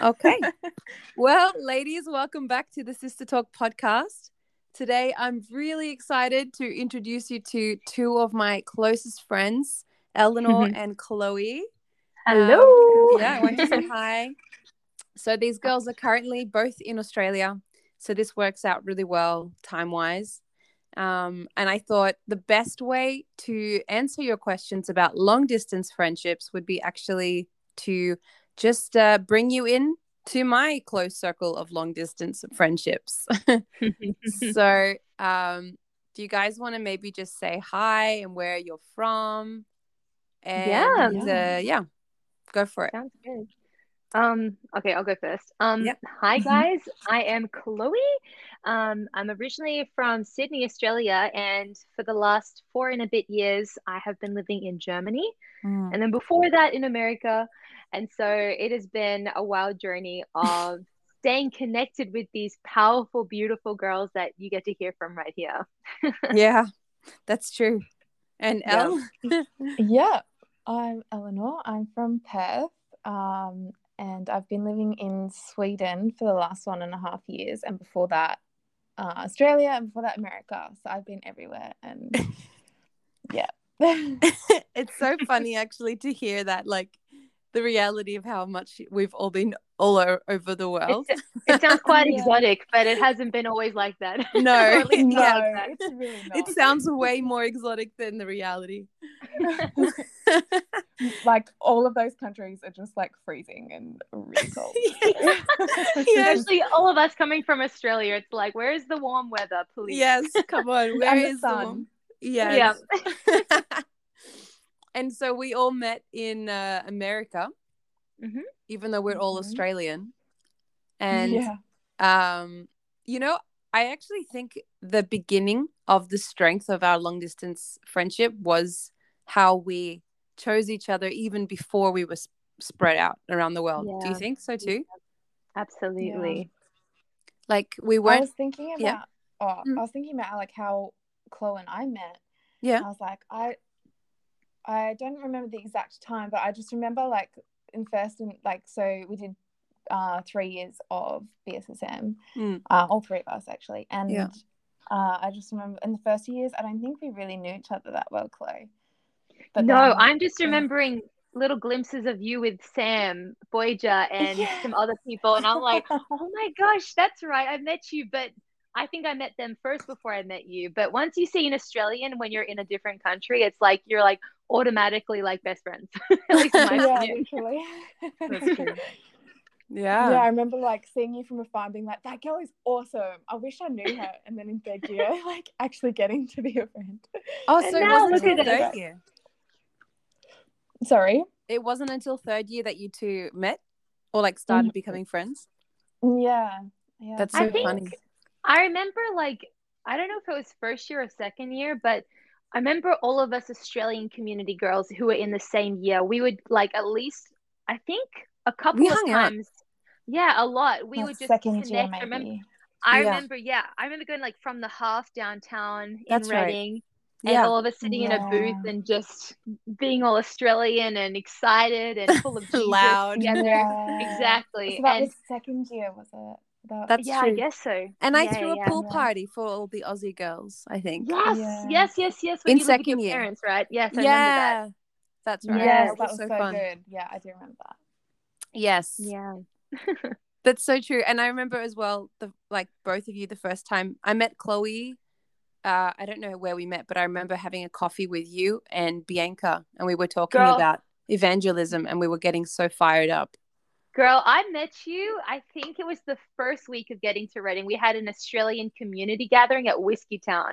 Okay. well, ladies, welcome back to the Sister Talk podcast. Today, I'm really excited to introduce you to two of my closest friends, Eleanor and Chloe. Hello. Um, yeah, I want to say hi. So, these girls are currently both in Australia. So, this works out really well time wise. Um, and I thought the best way to answer your questions about long distance friendships would be actually to just uh, bring you in to my close circle of long distance friendships. so, um, do you guys want to maybe just say hi and where you're from? And Yeah. uh, yeah, go for it. Sounds good. Um, okay, I'll go first. Um, Yep. hi guys, I am Chloe. Um, I'm originally from Sydney, Australia, and for the last four and a bit years, I have been living in Germany, Mm. and then before that in America. And so it has been a wild journey of staying connected with these powerful, beautiful girls that you get to hear from right here. Yeah, that's true. And Yeah. Elle? Yeah, I'm Eleanor. I'm from Perth, um, and I've been living in Sweden for the last one and a half years, and before that, uh, Australia, and before that, America. So I've been everywhere, and yeah, it's so funny actually to hear that, like the reality of how much we've all been all o- over the world. It, it sounds quite Yeah. exotic, but it hasn't been always like that. No, Or at least no, not that. it's really not. It sounds way more exotic than the reality. like all of those countries are just like freezing and really cold. Yes. Especially all of us coming from Australia, it's like, where's the warm weather, please? Yes, come on. Where And the is the sun. one? Yes. Yeah. And so we all met in uh, America, Mhm. even though we're all Mhm. Australian. And yeah, um, you know, I actually think the beginning of the strength of our long distance friendship was how we chose each other even before we were s- spread out around the world. Do you think so too? Absolutely. Like we weren't. was thinking about. yeah. Oh, Mm. I was thinking about like how Chloe and I met. Yeah. I was like, I, I don't remember the exact time, but I just remember like in first and like so we did uh three years of BSSM, Mm. uh, all three of us actually, and Yeah. uh, I just remember in the first two years I don't think we really knew each other that well, Chloe. But no, then- I'm just remembering little glimpses of you with Sam, Voyager, and Yeah. some other people. And I'm like, oh my gosh, that's right. I met you, but I think I met them first before I met you. But once you see an Australian when you're in a different country, it's like you're like automatically like best friends. At least in my yeah, literally. That's true. Yeah, Yeah. I remember like seeing you from afar and being like, that girl is awesome. I wish I knew her. And then in third year, like actually getting to be a friend. Oh, And so now look at third us. year. Sorry. It wasn't until third year that you two met or like started Mhm. becoming friends. Yeah. Yeah. That's I so think- funny. I remember like I don't know if it was first year or second year, but I remember all of us Australian community girls who were in the same year. We would like at least I think a couple We of out. times. Yeah, a lot. We would just second year, connect. maybe. Remember, I Yeah. remember, yeah, I remember going like from the half downtown That's in right. Redding, and Yeah. all of us sitting in a booth and just being all Australian and excited and full of Loud. together. Yeah. Exactly. So that and was second year, was it? That- That's yeah, I true. guess so. And I Yeah, threw a yeah. pool Yeah. party for all the Aussie girls, I think. Yes, Yeah. yes, yes, yes. When In you second your year. parents, right? Yes, I remember yeah. That's right. Yeah, Yes, that was so, fun. good. Yeah, I do remember that. Yes. Yeah. That's so true. And I remember as well the like both of you the first time I met Chloe. Uh, I don't know where we met, but I remember having a coffee with you and Bianca, and we were talking Girl. about evangelism, and we were getting so fired up. Girl, I met you. I think it was the first week of getting to Redding. We had an Australian community gathering at Whiskeytown.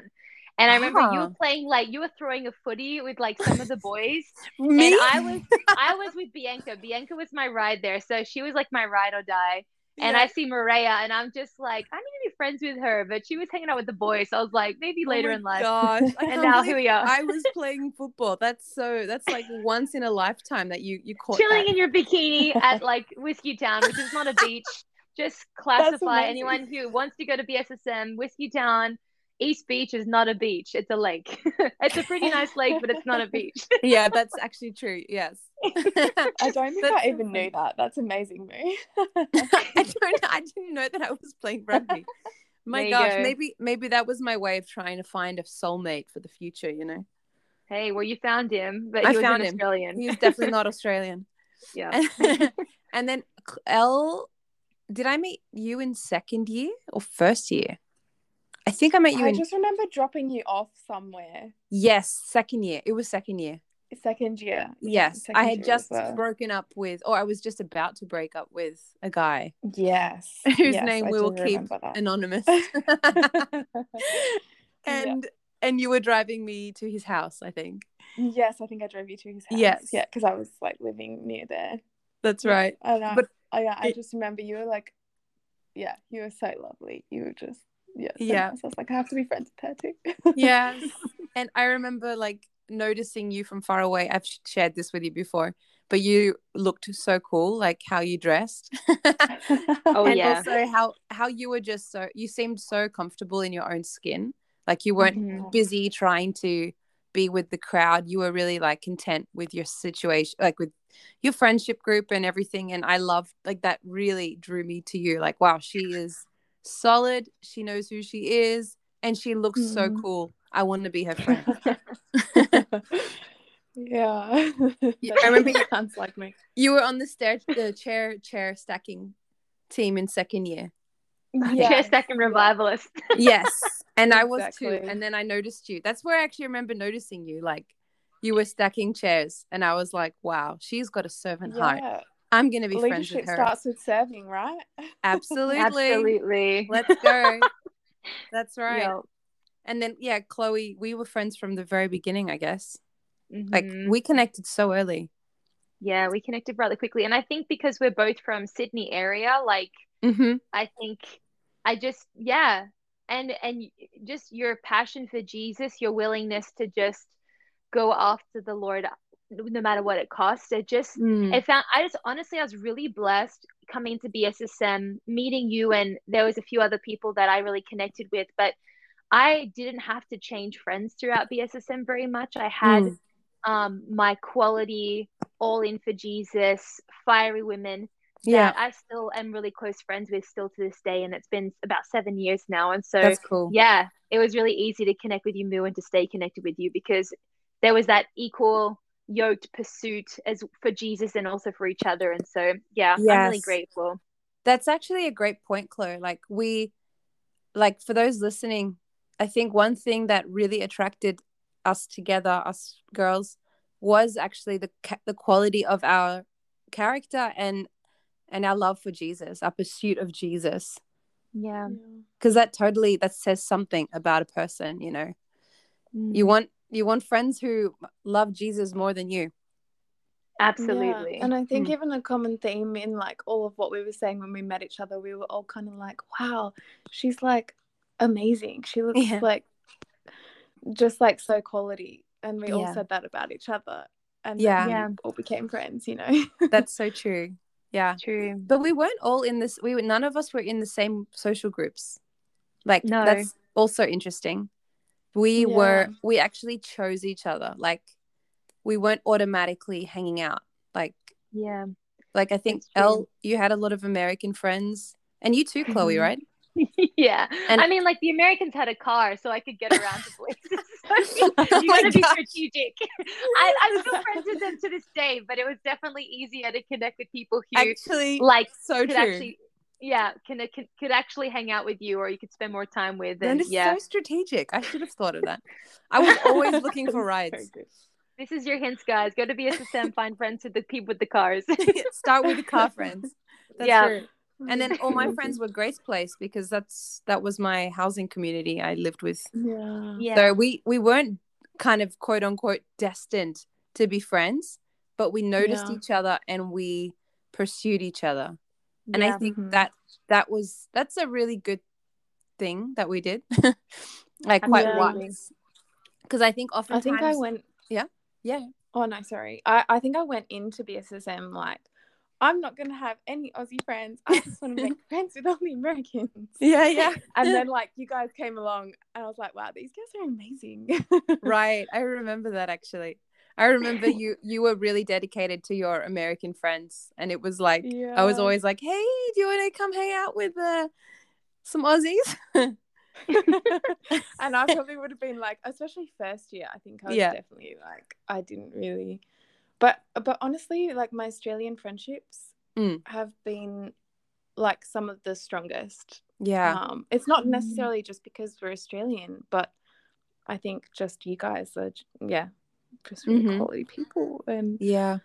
And I remember you Ah. were playing like you were throwing a footy with like some of the boys. Me? And I was I was with Bianca. Bianca was my ride there. So she was like my ride or die. And Yeah. I see Maria and I'm just like, I need to be friends with her. But she was hanging out with the boys. So I was like, maybe Oh later my in life. Gosh, And now here we are. I was playing football. That's so. That's like once in a lifetime that you you caught chilling that. in your bikini at like Whiskeytown, which is not a beach. Just classify anyone who wants to go to BSSM, Whiskeytown, East Beach is not a beach, it's a lake. it's a pretty nice lake, but it's not a beach. yeah, that's actually true. Yes. I don't think That's I so even knew that. That's amazing, me. I don't. I didn't know that I was playing rugby. My gosh, go. maybe maybe that was my way of trying to find a soulmate for the future. You know, Hey, well, you found him, but I he was found an him. Australian. he's definitely not Australian. yeah. and then Elle, did I meet you in second year or first year? I think I met you I in just remember dropping you off somewhere. yes, second year. It was second year. Second year. Yes, second I had just well. broken up with, or I was just about to break up with a guy Yes. whose yes, name I we will keep that. anonymous. Yeah. and and you were driving me to his house. I think yes, I think I drove you to his house. Yes. Yeah, because I was like living near there. that's right. And I, But oh, yeah, I just remember you were like, yeah, you were so lovely. You were just, yeah. So Yeah. nice. I was like, I have to be friends with her too. Yes, and I remember like noticing you from far away. I've shared this with you before, but you looked so cool, like how you dressed. Oh, and yeah. also how how you were just so you seemed so comfortable in your own skin like you weren't Mhm. busy trying to be with the crowd you were really like content with your situation like with your friendship group and everything and i loved like that really drew me to you like wow she is solid. She knows who she is and she looks so Mm. cool. I want to be her friend. Yeah. Yeah, I remember you- sounds like me. you were on the stair the chair chair stacking team in second year. Chair stacking revivalist. yes. And i was too. And then i noticed you. That's where i actually remember noticing you. Like you were stacking chairs and i was like wow she's got a servant heart. Yeah. I'm gonna be friends Leadership with her starts with serving, right? absolutely Absolutely. let's go that's right Yeah. and then yeah chloe we were friends from the very beginning i guess like Mhm. we connected so early Yeah, we connected rather quickly. And I think because we're both from Sydney area, like mm-hmm. I think I just yeah. And and just your passion for Jesus, your willingness to just go after the Lord no matter what it costs. It just Mm. I found I just honestly I was really blessed coming to BSSM, meeting you and there was a few other people that I really connected with, but I didn't have to change friends throughout BSSM very much. I had Mm. um my quality all in for Jesus, fiery women yeah that I still am really close friends with still to this day and it's been about 7 years now and so cool yeah, it was really easy to connect with you, Moo, and to stay connected with you because there was that equal yoked pursuit as for Jesus and also for each other. And so, yeah, I'm really grateful. That's actually a great point, Chloe. Like we, like for those listening, I think one thing that really attracted us together, us girls, was actually the ca- the quality of our character and and our love for Jesus, our pursuit of Jesus, Yeah. because that totally that says something about a person. You know, you mm. want you want friends who love Jesus more than you. Absolutely. Yeah. And I think Mm. even a common theme in like all of what we were saying when we met each other, we were all kind of like, wow, she's like amazing. She looks Yeah. like just like so quality. And we all said that about each other. And Yeah. then Yeah. we all became friends, you know? That's so true. Yeah. True. but we weren't all in this we were none of us were in the same social groups like No. that's also interesting we Yeah. were we actually chose each other like we weren't automatically hanging out like Yeah. like i think el you had a lot of american friends and you too chloe Mhm. right yeah. And- I mean, like the Americans had a car, so I could get around to places. you Oh my gotta be gosh. strategic. I, I'm still friends with them to this day, but it was definitely easier to connect with people who actually like so could true actually yeah can, can could actually hang out with you or you could spend more time with that and is yeah so strategic i should have thought of that i was always looking for rides this is your hints guys go to bssm find friends with the people with the cars start with the car friends that's Yeah. true and then all my friends were Grace Place because that's that was my housing community I lived with. Yeah. yeah So we we weren't kind of quote unquote destined to be friends, but we noticed Yeah. each other and we pursued each other. And I Yeah. think Mhm. that that was that's a really good thing that we did. like quite Yeah. wise. Because I think often I think I went. Yeah yeah. Oh no, sorry. I, I think I went into BSSM like I'm not gonna have any Aussie friends. I just want to make friends with all the Americans. Yeah, yeah. And then like you guys came along, and I was like, wow, these guys are amazing. right. I remember that actually. I remember you you were really dedicated to your American friends, and it was like yeah. I was always like, "Hey, do you want to come hang out with uh, some Aussies?" and I probably would have been like, especially first year. I think I was Yeah. definitely like, I didn't really, but but honestly, like my Australian friendships Mm. have been like some of the strongest. yeah, Um, it's not Mm. necessarily just because we're Australian, but I think just you guys are, yeah, just really Mhm. quality people. And yeah.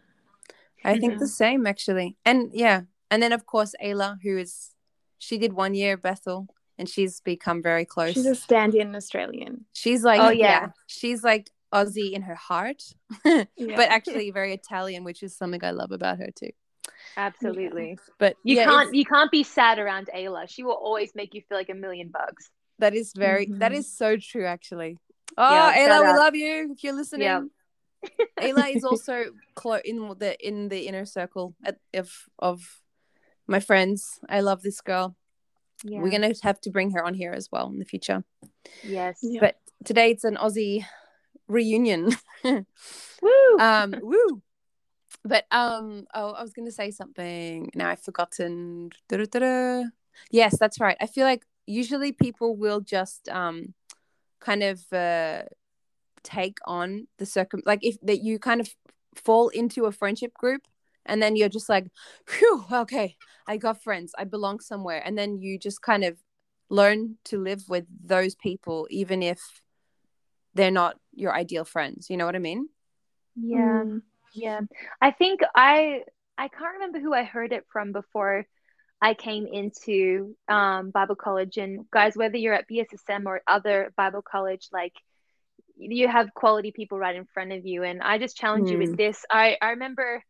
I think Yeah. the same actually, and yeah, and then of course Ayla, who is she did one year at Bethel, and she's become very close. she's a stand-in Australian. She's like, Oh, yeah. yeah. she's like Aussie in her heart, Yeah. but actually very Italian, which is something I love about her too. Absolutely. But You yeah, can't you can't be sad around Ayla. She will always make you feel like a million bucks. that is very that Mhm. is so true actually. Oh, Yeah, Ayla, we love you if you're listening. Yeah. Ayla is also clo- in the in the inner circle at, of of my friends. I love this girl. Yeah. We're gonna have to bring her on here as well in the future. yes. Yeah. But today it's an Aussie reunion. Woo. um, woo. But um, oh, I was gonna say something. Now I've forgotten. Da-da-da-da. Yes, that's right. I feel like usually people will just um, kind of uh, take on the circum like if that you kind of fall into a friendship group and then you're just like, phew, okay, I got friends, I belong somewhere, and then you just kind of learn to live with those people, even if they're not your ideal friends. You know what I mean? yeah. Mm. Yeah. I think I I can't remember who I heard it from before I came into um, Bible college. And guys, whether you're at BSSM or other Bible college, like you have quality people right in front of you. And I just challenge you with this. I, I remember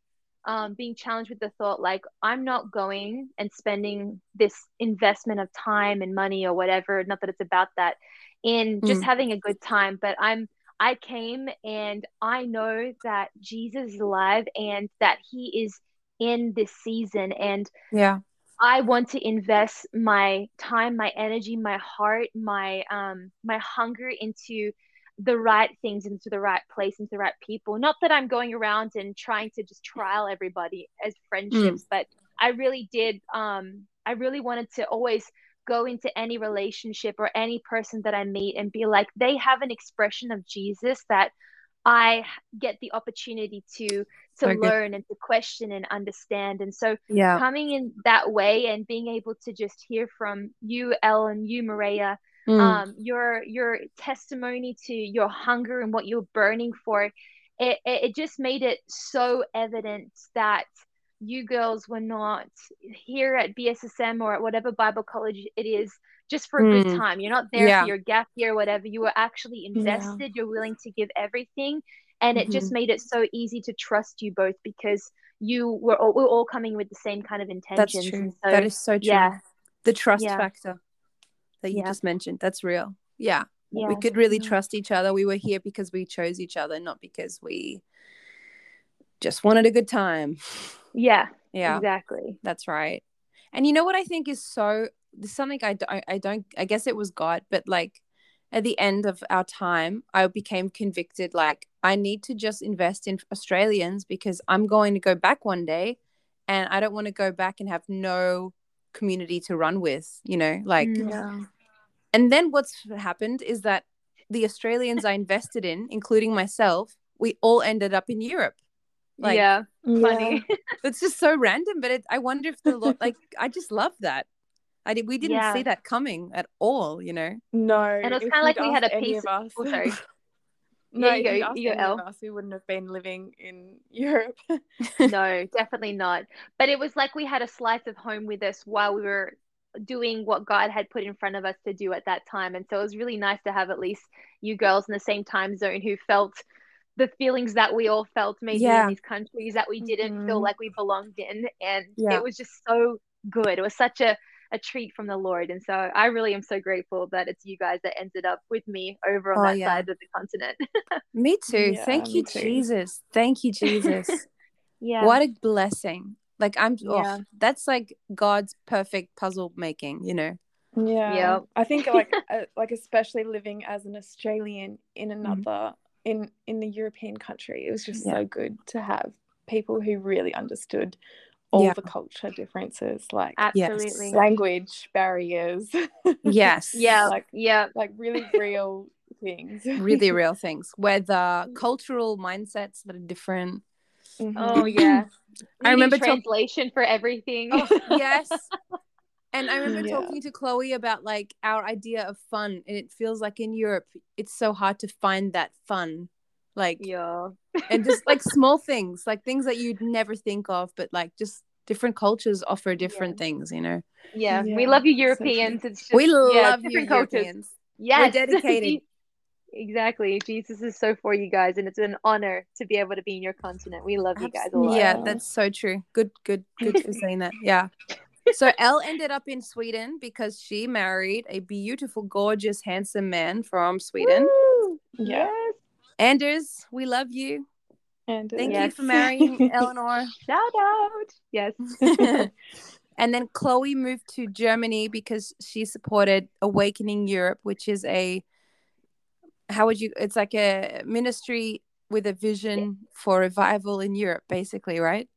um, being challenged with the thought, like, I'm not going and spending this investment of time and money or whatever, not that it's about that, in just Mm. having a good time, but I'm I came and I know that Jesus is alive and that he is in this season and Yeah. I want to invest my time, my energy, my heart, my um my hunger into the right things, into the right place, into the right people. Not that I'm going around and trying to just trial everybody as friendships, but I really did um I really wanted to always go into any relationship or any person that I meet and be like they have an expression of Jesus that I get the opportunity to to So learn and to question and understand. And so Yeah. coming in that way and being able to just hear from you, Ellen, you, Maria, Mm. um, your your testimony to your hunger and what you're burning for, it, it, it just made it so evident that you girls were not here at BSSM or at whatever Bible college it is just for a good Mm. time. You're not there Yeah. for your gap year or whatever. You were actually invested. You're willing to give everything. And it just made it so easy to trust you both because you were all, we were all coming with the same kind of intentions. That's true. So, that is so true. yeah. The trust Yeah. factor that you Yeah. just mentioned. That's real. Yeah. yeah. We could really trust each other. We were here because we chose each other, not because we just wanted a good time. yeah, Yeah. exactly. That's right. And you know what I think is so there's something I don't I don't, I guess it was God, but like at the end of our time, I became convicted like I need to just invest in Australians because I'm going to go back one day and I don't want to go back and have no community to run with, you know, like Mm. Yeah. and then what's happened is that the Australians I invested in, including myself, we all ended up in Europe. Like yeah, Yeah. funny. it's just so random but it, i wonder if the Lord like i just love that i did we didn't Yeah. see that coming at all you know No. And it was kinda like we had a any piece of us. oh, sorry. no, Yeah, you go- you'd asked you go, of us, we wouldn't have been living in Europe. no, definitely not. But it was like we had a slice of home with us while we were doing what God had put in front of us to do at that time. And so it was really nice to have at least you girls in the same time zone who felt the feelings that we all felt maybe Yeah. in these countries that we didn't feel Mhm. like we belonged in. And Yeah. it was just so good. It was such a a treat from the Lord. And so I really am so grateful that it's you guys that ended up with me over on Oh, that yeah. side of the continent. me too Yeah, thank me you too. jesus thank you jesus yeah. what a blessing like i'm Yeah. oh, that's like god's perfect puzzle making you know Yeah. Yep. I think like uh, like especially living as an Australian in Mm-hmm. another in in the European country. It was just Yeah. so good to have people who really understood all Yeah. the culture differences, like Absolutely. language barriers. Yes. Yeah. Like- yeah. like really real things. Really real things Whether cultural mindsets that are different. Mhm. Oh yeah. I remember talk- translation for everything. Oh, yes. And I remember Yeah. talking to Chloe about like our idea of fun. And it feels like in Europe, it's so hard to find that fun. Like, yeah. and just like small things, like things that you'd never think of, but like just different cultures offer different things, you know? Yeah. We love you so true. Europeans. it's just we yeah, love you, different cultures. Europeans. Yes. dedicated. exactly. Jesus is so for you guys and it's an honor to be able to be in your continent. We love you guys a lot. Yeah, that's so true. Good, good, good for saying that. Yeah. So Elle ended up in Sweden because she married a beautiful, gorgeous, handsome man from Sweden. Woo! Yes. Anders, we love you. And Thank you for marrying Eleanor. Shout out. Yes. and then Chloe moved to Germany because she supported Awakening Europe, which is a how would you it's like a ministry with a vision for revival in Europe, basically, right?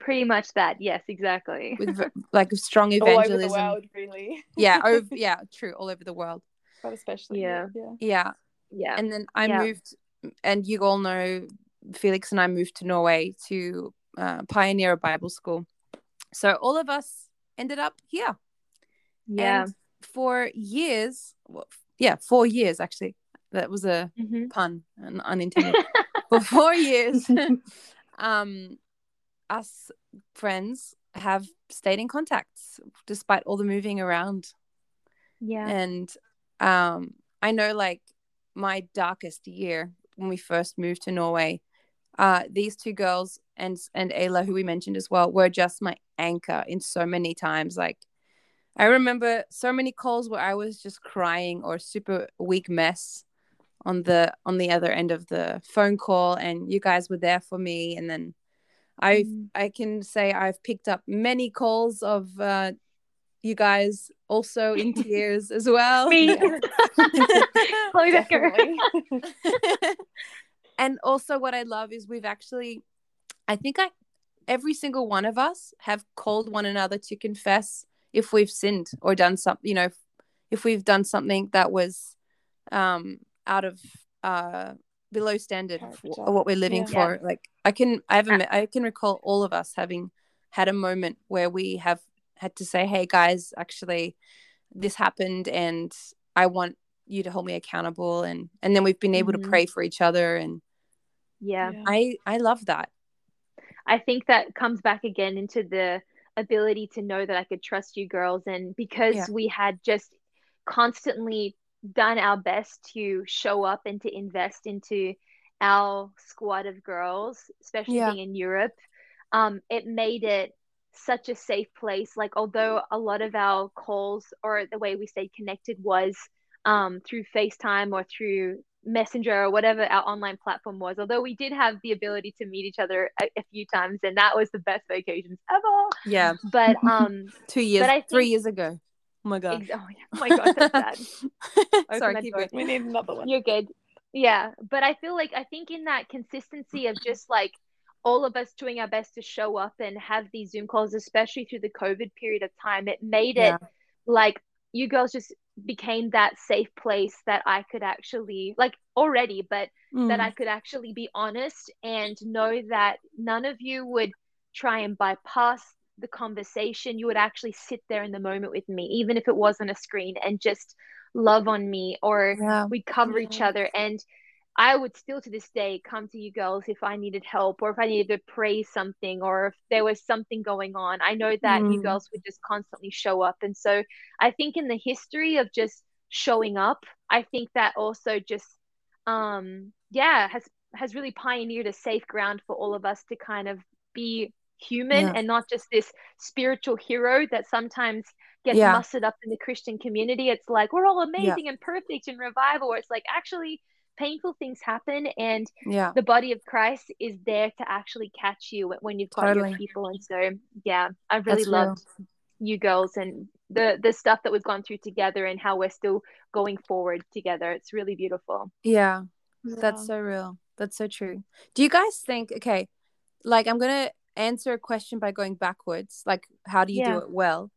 Pretty much that. Yes, exactly. With v- like strong all over evangelism. the world, really. Yeah, over, yeah, true, all over the world. But especially Yeah. yeah. Yeah. Yeah. And then I Yeah. moved, and you all know Felix and I moved to Norway to uh, pioneer a Bible school. So all of us ended up here. yeah. And for years, well, yeah, four years actually. That was a Mhm. pun, an unintended. for four years, um, us friends have stayed in contact despite all the moving around. Yeah. And um, I know like my darkest year when we first moved to Norway, uh, these two girls and and Ayla, who we mentioned as well, were just my anchor in so many times. Like I remember so many calls where I was just crying or super weak mess on the on the other end of the phone call, and you guys were there for me. And then I Mm. I can say I've picked up many calls of uh, you guys also in tears as well. Me. Chloe Becker. Definitely. and also what I love is we've actually I think I every single one of us have called one another to confess if we've sinned or done something, you know, if, if we've done something that was um out of uh below standard of what we're living Yeah. for. Like I can I have a, me- I can recall all of us having had a moment where we have had to say, "Hey guys, actually this happened and I want you to hold me accountable." And and then we've been able Mhm. to pray for each other and yeah. Yeah. I I love that. I think that comes back again into the ability to know that I could trust you girls. And because Yeah. we had just constantly done our best to show up and to invest into our squad of girls, especially Yeah. being in Europe, um, it made it such a safe place. Like, although a lot of our calls or the way we stayed connected was um, through FaceTime or through Messenger or whatever our online platform was. Although we did have the ability to meet each other a, a few times, and that was the best vacations ever. Yeah, But um, two years, I three years ago. Oh my god. ex- oh, yeah. oh my god, that's sad. Sorry, keep door. going. we need another one. You're good. Yeah, but I feel like I think in that consistency of just like all of us doing our best to show up and have these Zoom calls, especially through the COVID period of time, it made it like you girls just became that safe place that I could actually like already, but that Mm. I could actually be honest and know that none of you would try and bypass the conversation. You would actually sit there in the moment with me, even if it was on a screen, and just love on me or yeah. we'd cover each other. And I would still to this day come to you girls if I needed help or if I needed to praise something or if there was something going on. I know that you Mm. girls would just constantly show up. And so I think in the history of just showing up, I think that also just um yeah has has really pioneered a safe ground for all of us to kind of be human Yeah. and not just this spiritual hero that sometimes gets Yeah. mustered up in the Christian community. It's like we're all amazing and perfect in revival, where it's like actually painful things happen and Yeah. the body of Christ is there to actually catch you when- when you've got Totally. your people. And so yeah, I really That's real. loved you girls and the the stuff that we've gone through together and how we're still going forward together. It's really beautiful. Yeah. That's so real. That's so true. Do you guys think, okay, like I'm going to answer a question by going backwards. Like, how do you Yeah. do it well?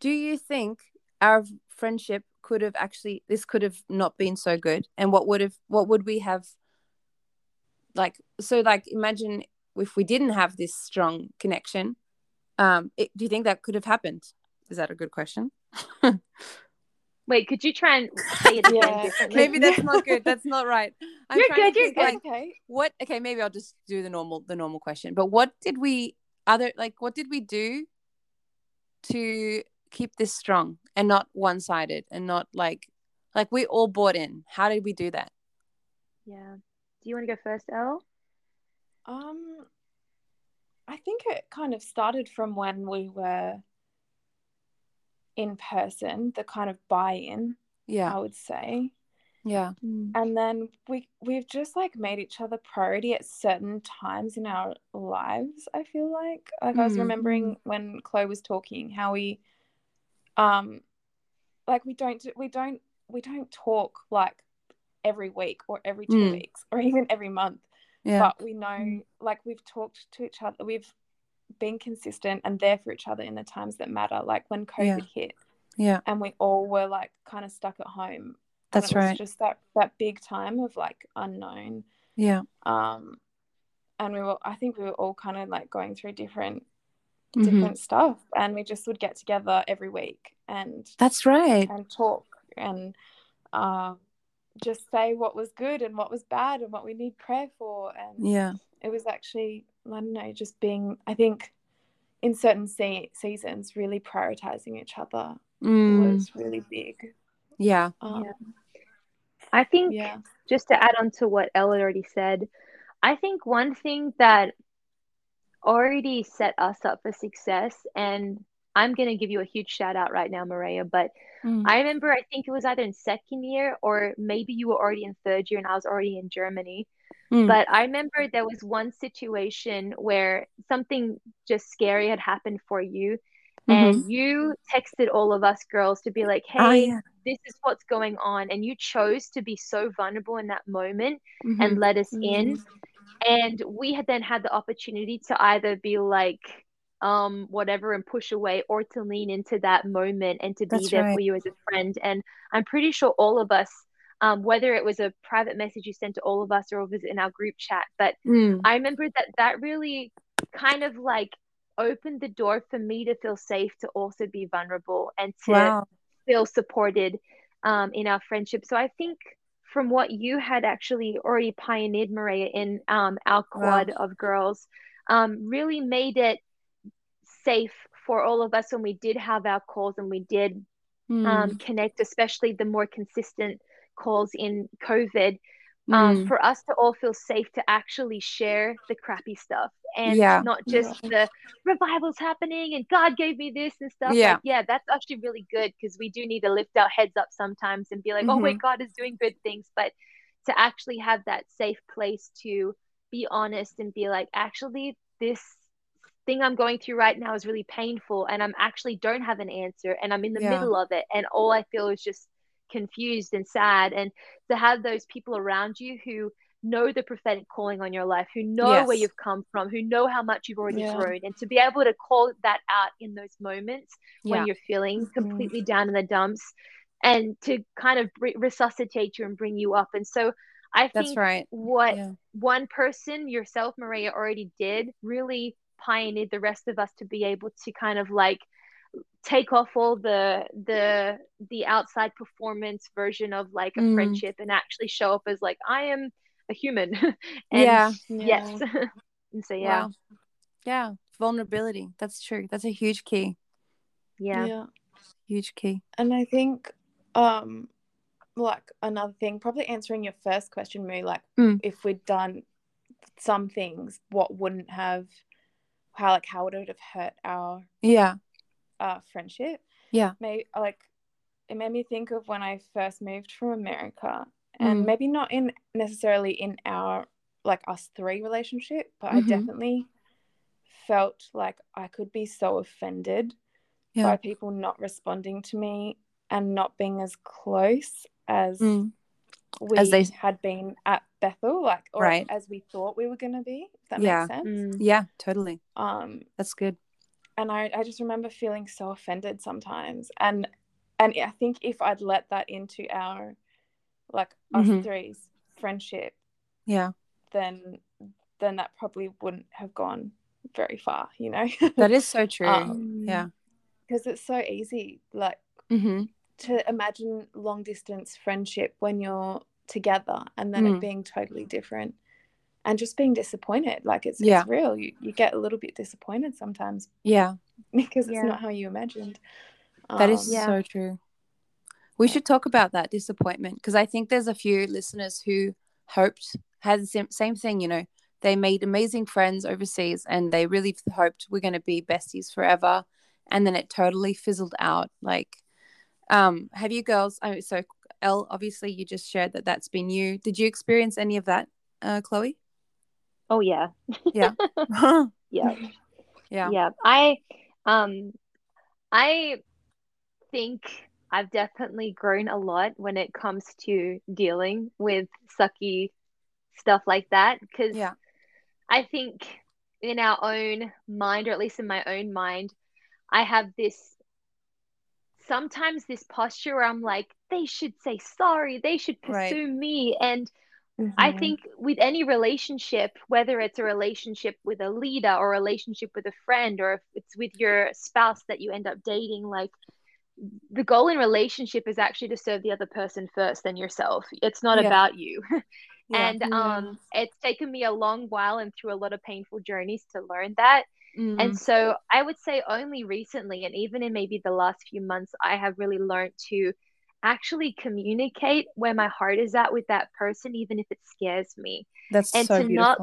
Do you think our friendship could have actually, this could have not been so good? And what would have, what would we have, like, so like imagine if we didn't have this strong connection, um, it, do you think that could have happened? Is that a good question? Wait, could you try and say it again Yeah. Maybe that's not good. That's not right. I'm You're trying to good, you're good. like, okay. what okay maybe i'll just do the normal the normal question but what did we other like what did we do to keep this strong and not one-sided and not like like we all bought in how did we do that Yeah. Do you want to go first, Elle? Um, I think it kind of started from when we were in person, the kind of buy-in, yeah I would say. yeah And then we we've just like made each other priority at certain times in our lives, I feel like. Like I was Mm. remembering when Chloe was talking how we um like we don't we don't we don't talk like every week or every two Mm. weeks or even every month. Yeah. But we know like we've talked to each other we've been consistent and there for each other in the times that matter like when covid hit. Yeah. And we all were like kind of stuck at home. That's and it was right. just that that big time of like unknown. Yeah. Um and we were i think we were all kind of like going through different Mhm. different stuff and we just would get together every week and that's right and talk and uh, just say what was good and what was bad and what we need prayer for and yeah it was actually I don't know just being I think in certain se- seasons really prioritizing each other Mm, was really big. yeah Um, Yeah. I think yeah. just to add on to what Ella already said, I think one thing that already set us up for success, and I'm going to give you a huge shout out right now, Maria, but Mm. I remember I think it was either in second year or maybe you were already in third year and I was already in Germany. Mm. But I remember there was one situation where something just scary had happened for you. And you texted all of us girls to be like, hey, oh yeah this is what's going on. And you chose to be so vulnerable in that moment Mhm. and let us in. And we had then had the opportunity to either be like, um, whatever and push away or to lean into that moment and to be That's there right. for you as a friend. And I'm pretty sure all of us, um, whether it was a private message you sent to all of us or it was in our group chat, but Mm. I remember that that really kind of like opened the door for me to feel safe to also be vulnerable and to wow feel supported um, in our friendship. So I think from what you had actually already pioneered, Maria, in um, our quad of girls, um, really made it safe for all of us when we did have our calls and we did Mm. um, connect, especially the more consistent calls in COVID. Um, Mm. for us to all feel safe to actually share the crappy stuff and Yeah. not just the revival's happening and God gave me this and stuff. Yeah. Like, yeah, that's actually really good because we do need to lift our heads up sometimes and be like, oh, Mm-hmm. wait, God is doing good things. But to actually have that safe place to be honest and be like, actually, this thing I'm going through right now is really painful and I'm actually don't have an answer and I'm in the Yeah. middle of it and all I feel is just confused and sad and to have those people around you who know the prophetic calling on your life who know where you've come from who know how much you've already Yeah. grown and to be able to call that out in those moments Yeah. when you're feeling Mhm. completely down in the dumps and to kind of re- resuscitate you and bring you up and so I That's think right. what Yeah. one person, yourself, Maria, already did really pioneered the rest of us to be able to kind of like take off all the the the outside performance version of like a Mm. friendship and actually show up as like I am a human. and Yeah. yes. and so yeah. Wow. Yeah. Vulnerability. That's true. That's a huge key. Yeah. yeah. Huge key. And I think um like another thing, probably answering your first question, Moo, like Mm. if we'd done some things, what wouldn't have how like how would it have hurt our Yeah. Uh friendship? Yeah. Maybe like it made me think of when I first moved from America and Mm. maybe not in necessarily in our like us three relationship, but Mhm. I definitely felt like I could be so offended Yeah. by people not responding to me and not being as close as Mm. we As they- had been at Bethel, like or Right. as we thought we were gonna be. If that Yeah. makes sense. Mm. Yeah, totally. Um, That's good. And I, I just remember feeling so offended sometimes and and i think if i'd let that into our like us Mhm. three's friendship Yeah. then then that probably wouldn't have gone very far you know That is so true. Um, yeah. because it's so easy like Mm-hmm. to imagine long distance friendship when you're together and then Mm. it being totally different and just being disappointed like it's, Yeah. it's real you, you get a little bit disappointed sometimes Yeah. because it's Yeah. not how you imagined That is Um, Yeah. so true. We should talk about that disappointment because I think there's a few listeners who hoped had the same, same thing. You know, they made amazing friends overseas and they really hoped we're going to be besties forever, and then it totally fizzled out. Like, um, have you girls? I so Elle, obviously you just shared that that's been you. Did you experience any of that, uh, Chloe? Oh yeah. Yeah. Yeah. yeah. yeah i um i think i've definitely grown a lot when it comes to dealing with sucky stuff like that because Yeah. i think in our own mind or at least in my own mind i have this sometimes this posture where i'm like they should say sorry they should Right. pursue me and I Mhm. think with any relationship, whether it's a relationship with a leader or a relationship with a friend, or if it's with your spouse that you end up dating, like the goal in relationship is actually to serve the other person first than yourself. It's not Yeah. about you. Yeah. and Yeah. um it's taken me a long while and through a lot of painful journeys to learn that. Mm. And so I would say only recently, and even in maybe the last few months, I have really learned to actually communicate where my heart is at with that person, even if it scares me, that's and so to beautiful. not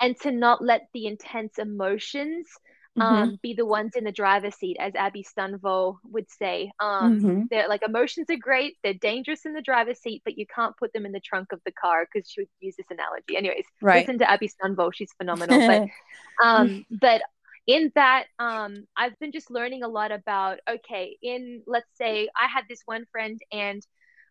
and to not let the intense emotions Mhm. um, be the ones in the driver's seat, as Abby Stunvo would say. Um, Mhm. they're like emotions are great, they're dangerous in the driver's seat, but you can't put them in the trunk of the car because she would use this analogy. Anyways, Right. listen to Abby Stunvo, she's phenomenal. But um but in that um i've been just learning a lot about okay in let's say i had this one friend and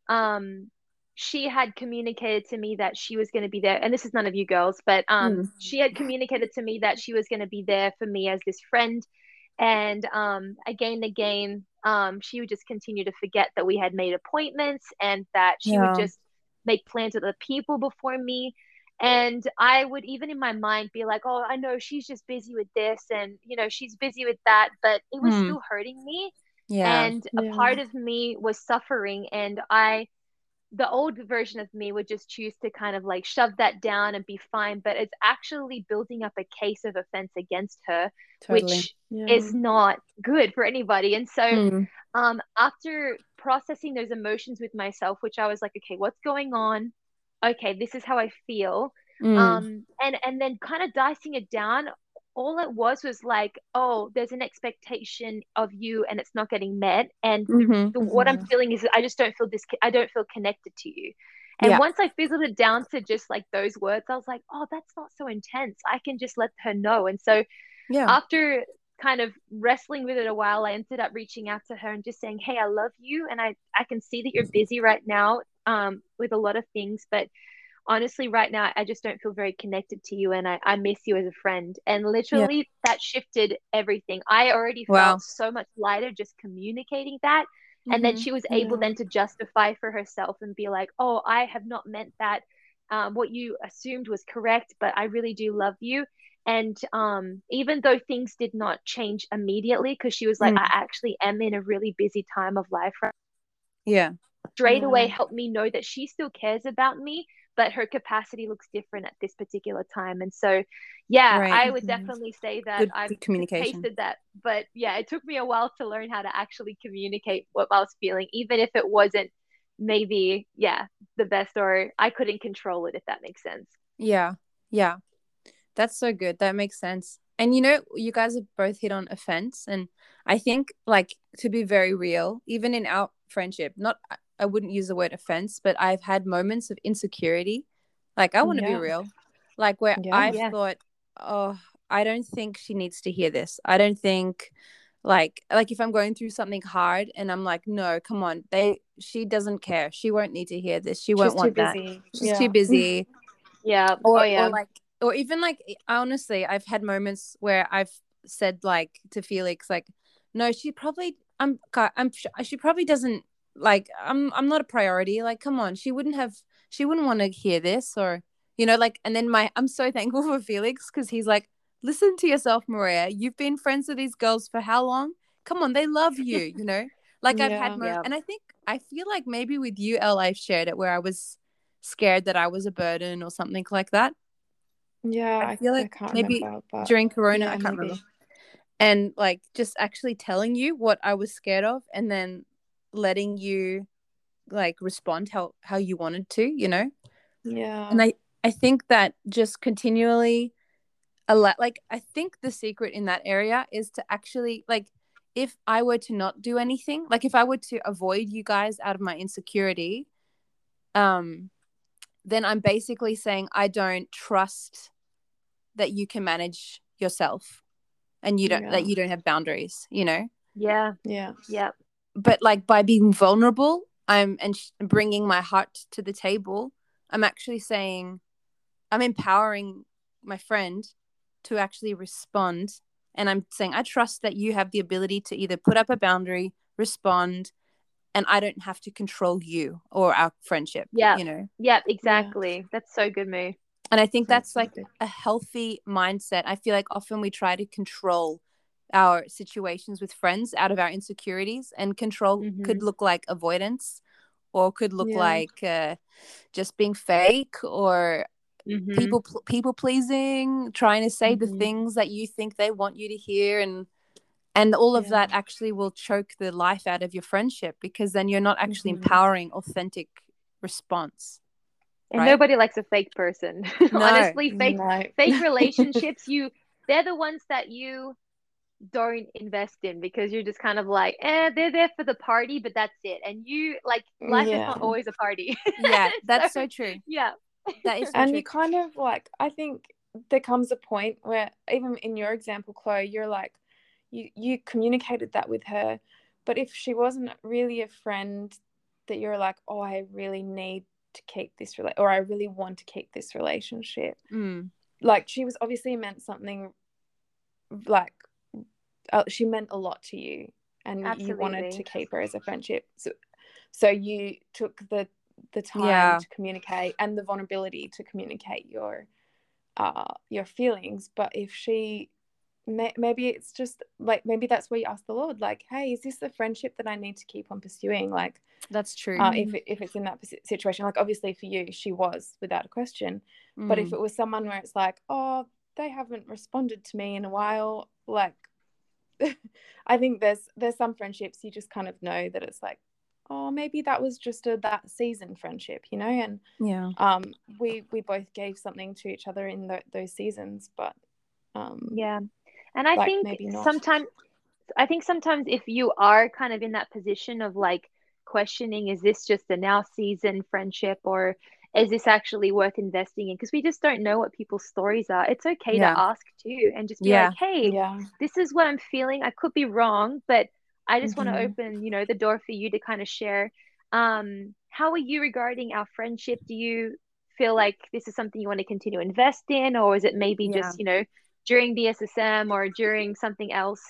um she had communicated to me that she was going to be there and this is none of you girls but um Mm. she had communicated to me that she was going to be there for me as this friend and um again and again um she would just continue to forget that we had made appointments and that she Yeah. would just make plans with other people before me and i would even in my mind be like oh i know she's just busy with this and you know she's busy with that but it was Hmm. still hurting me yeah. and a Yeah. part of me was suffering and i the old version of me would just choose to kind of like shove that down and be fine but it's actually building up a case of offense against her totally. which Yeah. is not good for anybody and so Mm. um after processing those emotions with myself which i was like okay what's going on okay this is how i feel Mm. um and and then kind of dicing it down all it was was like oh there's an expectation of you and it's not getting met and the, Mhm. the, what i'm Mhm. feeling is i just don't feel this i don't feel connected to you and Yeah. once i fizzled it down to just like those words i was like oh that's not so intense i can just let her know and so yeah. after kind of wrestling with it a while, I ended up reaching out to her and just saying, "Hey, I love you, and I I can see that you're busy right now um, with a lot of things, but honestly, right now, I just don't feel very connected to you, and I I miss you as a friend." And literally, that shifted everything. I already Wow. felt so much lighter just communicating that. And then Mhm. she was able Yeah. then to justify for herself and be like, "Oh, I have not meant that. Um, what you assumed was correct, but I really do love you." And um, even though things did not change immediately, because she was like, Mm. I actually am in a really busy time of life, right? yeah. Straight away helped me know that she still cares about me, but her capacity looks different at this particular time. And so, yeah, Right. I would Mhm. definitely say that Good- I've good communication. tasted that. But yeah, it took me a while to learn how to actually communicate what I was feeling, even if it wasn't maybe, yeah, the best or I couldn't control it, if that makes sense. Yeah. Yeah. That's so good. That makes sense. And you know, you guys have both hit on offense. And I think, like, to be very real, even in our friendship, not, I wouldn't use the word offense, but I've had moments of insecurity. Like, I want to Yeah. be real. Like, where Yeah. I've Yeah. thought, oh, I don't think she needs to hear this. I don't think, like, like if I'm going through something hard and I'm like, no, come on, they, she doesn't care. She won't need to hear this. She won't She's too want that. busy. She's yeah. too busy. Yeah. Oh, or, oh yeah. or like or even like honestly i've had moments where i've said like to felix like no she probably i'm i'm she probably doesn't like i'm i'm not a priority like come on she wouldn't have she wouldn't want to hear this or you know like and then my i'm so thankful for felix because he's like listen to yourself maria you've been friends with these girls for how long come on they love you you know like i've had Yeah. mo- Yeah. and i think i feel like maybe with you el i've shared it where i was scared that i was a burden or something like that Yeah, I I, feel I like can't maybe remember, but during corona yeah, i can't maybe. remember and like just actually telling you what i was scared of and then letting you like respond how how you wanted to you know? Yeah, and i i think that just continually a lot like i think the secret in that area is to actually like if i were to not do anything like if i were to avoid you guys out of my insecurity um then i'm basically saying i don't trust that you can manage yourself and you don't that you don't have boundaries you know? Yeah. yeah, Yeah. But like by being vulnerable i'm and sh- bringing my heart to the table i'm actually saying i'm empowering my friend to actually respond and i'm saying i trust that you have the ability to either put up a boundary respond and i don't have to control you or our friendship Yeah. you know Yeah. Exactly. That's so good, Moo. and i think That's like a healthy mindset i feel like often we try to control our situations with friends out of our insecurities and control Mhm. could look like avoidance or could look Yeah. like uh, just being fake or Mhm. people pl- people pleasing trying to say the Mhm. things that you think they want you to hear and and all of Yeah. that actually will choke the life out of your friendship because then you're not actually Mhm. empowering authentic response And right? nobody likes a fake person. No. Honestly, fake No. fake relationships, you they're the ones that you don't invest in because you're just kind of like, eh, they're there for the party, but that's it. And you like life is not always a party. yeah that's so true yeah. that is so and true you kind of like i think there comes a point where even in your example chloe you're like you you communicated that with her but if she wasn't really a friend that you're like oh i really need to keep this rela- or i really want to keep this relationship Mm. like she was obviously meant something like uh, she meant a lot to you and you- you wanted to keep her as a friendship. So so you took the the time Yeah. to communicate and the vulnerability to communicate your uh your feelings. But if she may, maybe it's just like maybe that's where you ask the lord like hey is this the friendship that i need to keep on pursuing? Like that's true. uh, if, if it's in that situation like obviously for you she was without a question. But if Mm. it was someone where it's like oh they haven't responded to me in a while like i think there's there's some friendships you just kind of know that it's like oh maybe that was just a that season friendship you know and yeah um we we both gave something to each other in tho- those seasons but um Yeah. And I Like, think maybe not. sometimes I think sometimes if you are kind of in that position of like questioning, is this just a now season friendship or is this actually worth investing in? Because we just don't know what people's stories are. It's okay Yeah. to ask too and just be Yeah. like, hey, yeah this is what I'm feeling. I could be wrong, but I just want Mhm. to open, you know, the door for you to kind of share. Um, how are you regarding our friendship? Do you feel like this is something you want to continue to invest in, or is it maybe just, you know, during BSSM or during something else?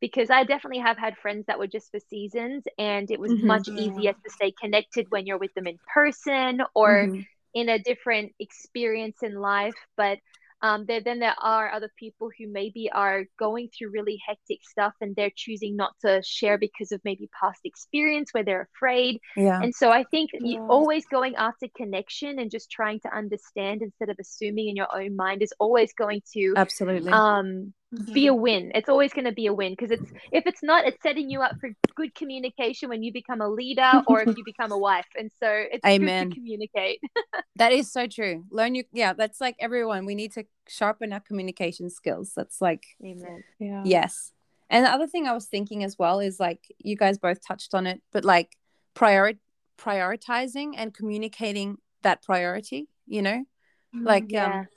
Because I definitely have had friends that were just for seasons, and it was Mhm. much easier to stay connected when you're with them in person or Mhm. in a different experience in life. But um, there, then there are other people who maybe are going through really hectic stuff and they're choosing not to share because of maybe past experience where they're afraid. yeah And so I think you Yeah. always going after connection and just trying to understand instead of assuming in your own mind is always going to absolutely um be a win. It's always going to be a win because it's if it's not, it's setting you up for good communication when you become a leader or if you become a wife. And so it's Amen. good to communicate. That is so true. Learn you yeah, that's like everyone. We need to sharpen our communication skills. That's like Amen. yeah yes. And the other thing I was thinking as well is like you guys both touched on it, but like prior prioritizing and communicating that priority, you know? Like Yeah. um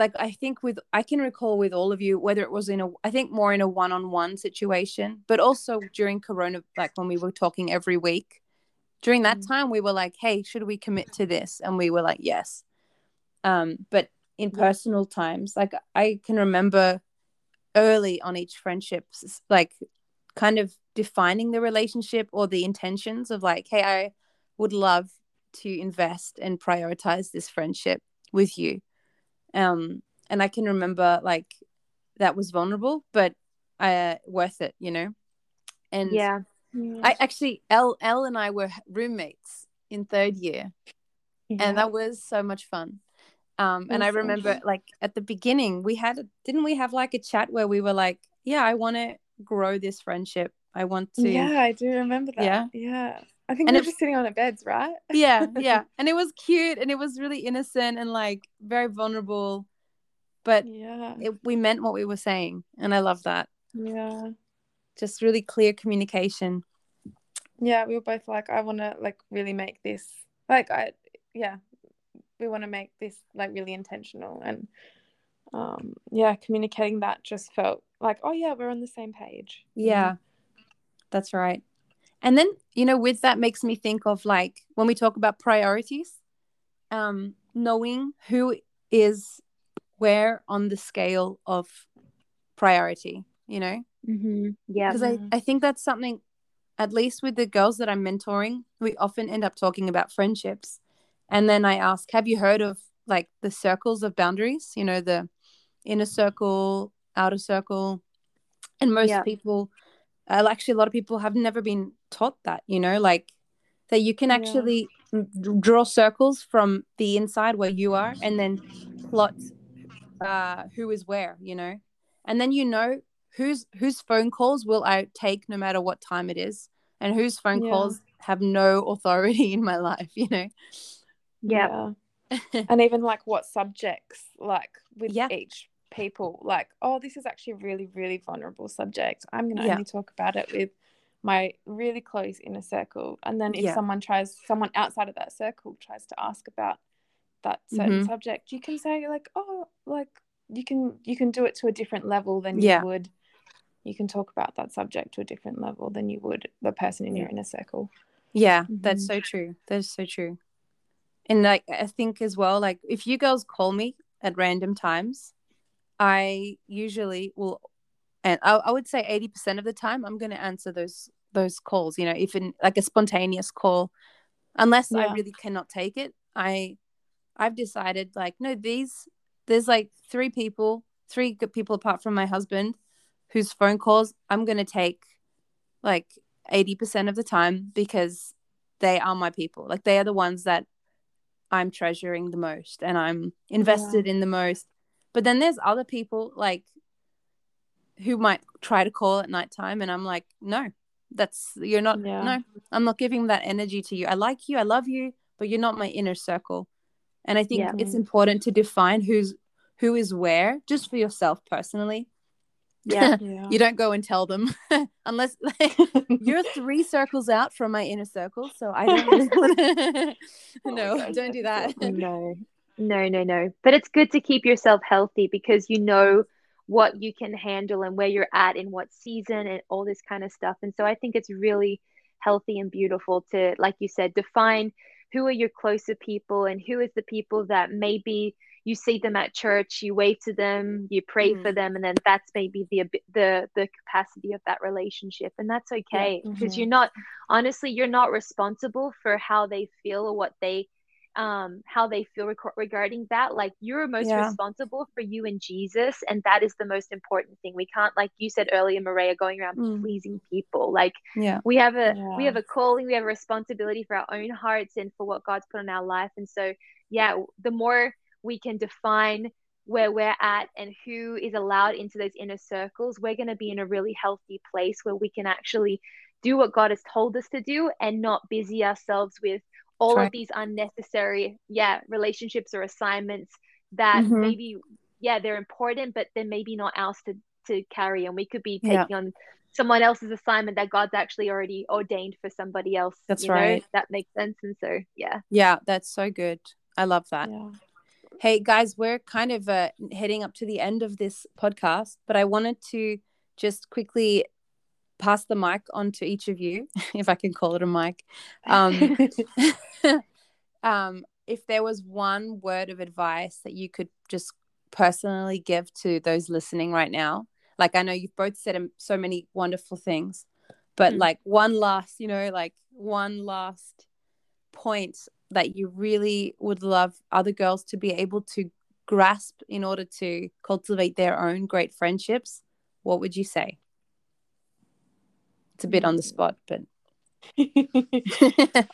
like I think with I can recall with all of you whether it was in a I think more in a one-on-one situation, but also during corona like when we were talking every week. During that Mm. time we were like, "Hey, should we commit to this?" And we were like, "Yes." Um, but in personal times, like I can remember early on each friendship, like kind of defining the relationship or the intentions of like, hey, I would love to invest and prioritize this friendship with you. Um, and I can remember like that was vulnerable, but uh, worth it, you know. And yeah, I actually Elle Elle and I were roommates in third year, yeah. and that was so much fun. Um, and I remember like at the beginning we had didn't we have like a chat where we were like, yeah, I want to grow this friendship. I want to. Yeah, I do remember that. Yeah, yeah. I think and we were just sitting on our beds, right? yeah, yeah. And it was cute and it was really innocent and like very vulnerable. But yeah, it, we meant what we were saying. And I love that. Yeah. Just really clear communication. Yeah, we were both like, I want to like really make this, like, I, yeah, we want to make this like really intentional. And um, yeah, communicating that just felt like, oh, yeah, we're on the same page. Yeah, that's right. And then, you know, with that makes me think of like when we talk about priorities, um, knowing who is where on the scale of priority, you know? Mm-hmm. Yeah. Because I, I think that's something, at least with the girls that I'm mentoring, we often end up talking about friendships. And then I ask, have you heard of like the circles of boundaries? You know, the inner circle, outer circle. And most yeah. people, uh, actually, a lot of people have never been taught that, you know, like that you can actually yeah. draw circles from the inside where you are and then plot uh, who is where, you know, and then you know whose whose phone calls will I take no matter what time it is, and whose phone yeah. calls have no authority in my life, you know. Yeah. yeah. and even like what subjects, like with yeah. each people, like, oh, this is actually a really, really vulnerable subject. I'm going to yeah. only talk about it with my really close inner circle. And then if yeah. someone tries, someone outside of that circle tries to ask about that certain mm-hmm. subject, you can say like, oh, like you can you can do it to a different level than you would. You can talk about that subject to a different level than you would the person in your inner circle. Yeah, mm-hmm. that's so true. That's so true. And like I think as well, like if you girls call me at random times, I usually will and I, I would say 80% of the time i'm going to answer those those calls you know if in like a spontaneous call unless yeah. i really cannot take it i i've decided like no these there's like three people three good people apart from my husband whose phone calls i'm going to take like 80% of the time because they are my people like they are the ones that i'm treasuring the most and i'm invested yeah. in the most but then there's other people like who might try to call at nighttime and I'm like, no, that's you're not yeah. no, I'm not giving that energy to you. I like you, I love you, but you're not my inner circle. And I think yeah. it's important to define who's who is where just for yourself personally. Yeah. yeah. you don't go and tell them unless like, you're three circles out from my inner circle. So I don't really want to. Oh no, don't do that. No, no, no, no. But it's good to keep yourself healthy because you know what you can handle and where you're at in what season and all this kind of stuff. And so I think it's really healthy and beautiful to, like you said, define who are your closer people and who is the people that maybe you see them at church, you wave to them, you pray mm. for them, and then that's maybe the the the capacity of that relationship, and that's okay because yeah. mm-hmm. you're not honestly you're not responsible for how they feel or what they um how they feel rec- regarding that like you're most yeah. responsible for you and jesus and that is the most important thing we can't like you said earlier maria going around mm. pleasing people like yeah we have a yeah. we have a calling we have a responsibility for our own hearts and for what god's put on our life and so yeah the more we can define where we're at and who is allowed into those inner circles we're going to be in a really healthy place where we can actually do what god has told us to do and not busy ourselves with all of these unnecessary yeah relationships or assignments that mm-hmm. maybe yeah they're important but they're maybe not ours to to carry and we could be taking yeah. on someone else's assignment that god's actually already ordained for somebody else that's right know? that makes sense and so yeah yeah that's so good i love that yeah. hey guys we're kind of uh, heading up to the end of this podcast but i wanted to just quickly pass the mic on to each of you, if I can call it a mic. Um, um, if there was one word of advice that you could just personally give to those listening right now, like I know you've both said so many wonderful things, but mm. like one last, you know, like one last point that you really would love other girls to be able to grasp in order to cultivate their own great friendships, what would you say? It's a bit on the spot, but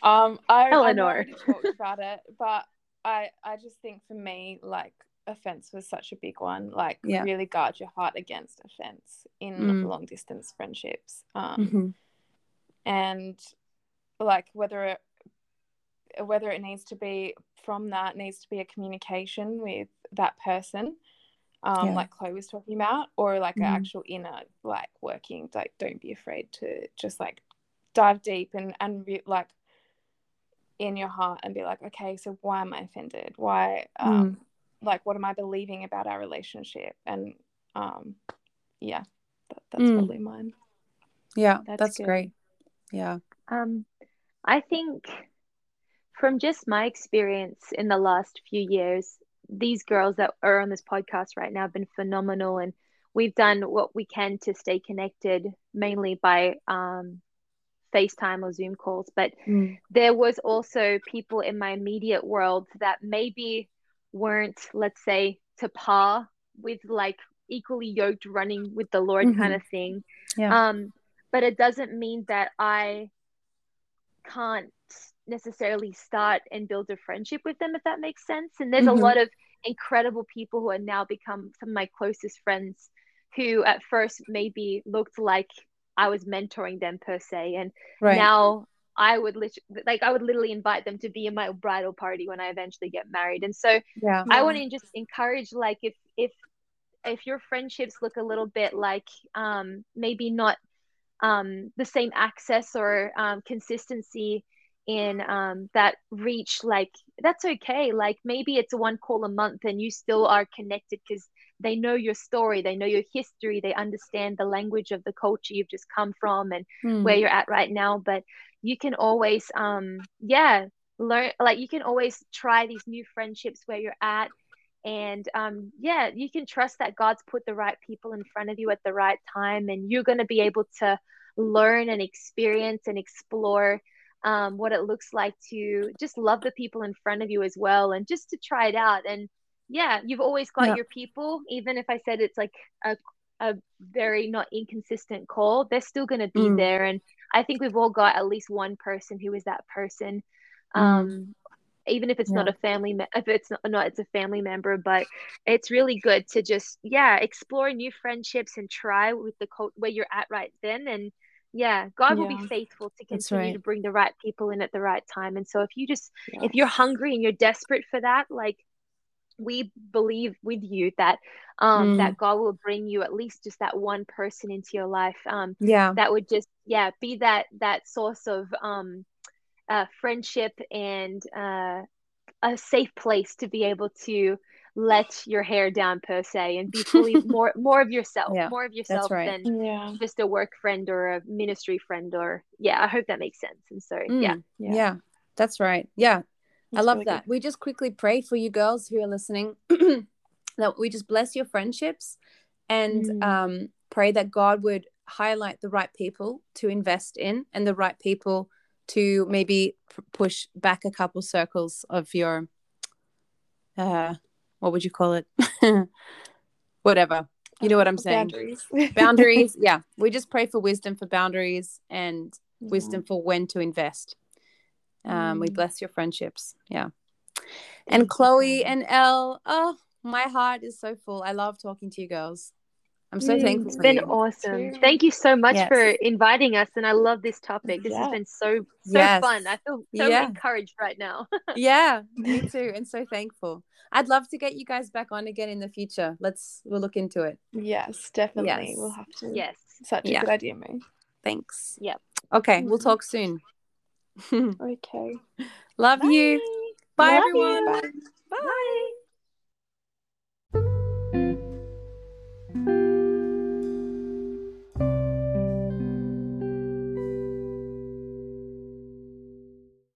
um, I, Eleanor I talked about it, but I I just think for me, like offense was such a big one. Like yeah. really guard your heart against offense in mm. long distance friendships. Um, mm-hmm. and like whether it whether it needs to be from that needs to be a communication with that person um, yeah. like Chloe was talking about, or like mm. an actual inner like working. Like, don't be afraid to just like dive deep and and be, like in your heart and be like, okay, so why am I offended? Why, um, mm. like, what am I believing about our relationship? And um, yeah, that, that's mm. probably mine. Yeah, that's, that's great. Yeah. Um, I think from just my experience in the last few years, these girls that are on this podcast right now have been phenomenal and we've done what we can to stay connected mainly by um, FaceTime or Zoom calls. But mm. there was also people in my immediate world that maybe weren't, let's say, to par with like equally yoked running with the Lord mm-hmm. kind of thing. Yeah. Um, but it doesn't mean that I can't necessarily start and build a friendship with them if that makes sense and there's mm-hmm. a lot of incredible people who are now become some of my closest friends who at first maybe looked like I was mentoring them per se and right. now I would literally like I would literally invite them to be in my bridal party when I eventually get married and so yeah. I want to just encourage like if if if your friendships look a little bit like um maybe not um the same access or um consistency in um, that reach like that's okay like maybe it's one call a month and you still are connected because they know your story they know your history they understand the language of the culture you've just come from and mm. where you're at right now but you can always um yeah learn like you can always try these new friendships where you're at and um, yeah you can trust that god's put the right people in front of you at the right time and you're going to be able to learn and experience and explore um, what it looks like to just love the people in front of you as well and just to try it out and yeah you've always got yeah. your people even if i said it's like a, a very not inconsistent call they're still going to be mm. there and i think we've all got at least one person who is that person mm. um even if it's yeah. not a family me- if it's not, not it's a family member but it's really good to just yeah explore new friendships and try with the cult where you're at right then and yeah god yeah. will be faithful to continue right. to bring the right people in at the right time and so if you just if you're hungry and you're desperate for that like we believe with you that um mm. that god will bring you at least just that one person into your life um yeah that would just yeah be that that source of um uh friendship and uh a safe place to be able to let your hair down per se and be fully more more of yourself yeah, more of yourself right. than yeah. just a work friend or a ministry friend or yeah i hope that makes sense and so mm, yeah, yeah, yeah that's right yeah that's i love really that good. we just quickly pray for you girls who are listening that we just bless your friendships and mm. um, pray that god would highlight the right people to invest in and the right people to maybe p- push back a couple circles of your uh what would you call it? Whatever. You know what I'm saying? Boundaries. boundaries. Yeah. We just pray for wisdom for boundaries and yeah. wisdom for when to invest. Um, mm. We bless your friendships. Yeah. And Chloe and Elle, oh, my heart is so full. I love talking to you girls. I'm so mm, thankful. It's been you. awesome. Thank you so much yes. for inviting us, and I love this topic. This has been so so yes. fun. I feel so yeah. encouraged right now. yeah, me too, and so thankful. I'd love to get you guys back on again in the future. Let's we'll look into it. Yes, definitely. Yes. We'll have to. Yes, such a yeah. good idea, May. Thanks. Yep. Okay, we'll talk soon. okay. Love Bye. you. Bye, Love everyone. You. Bye. Bye.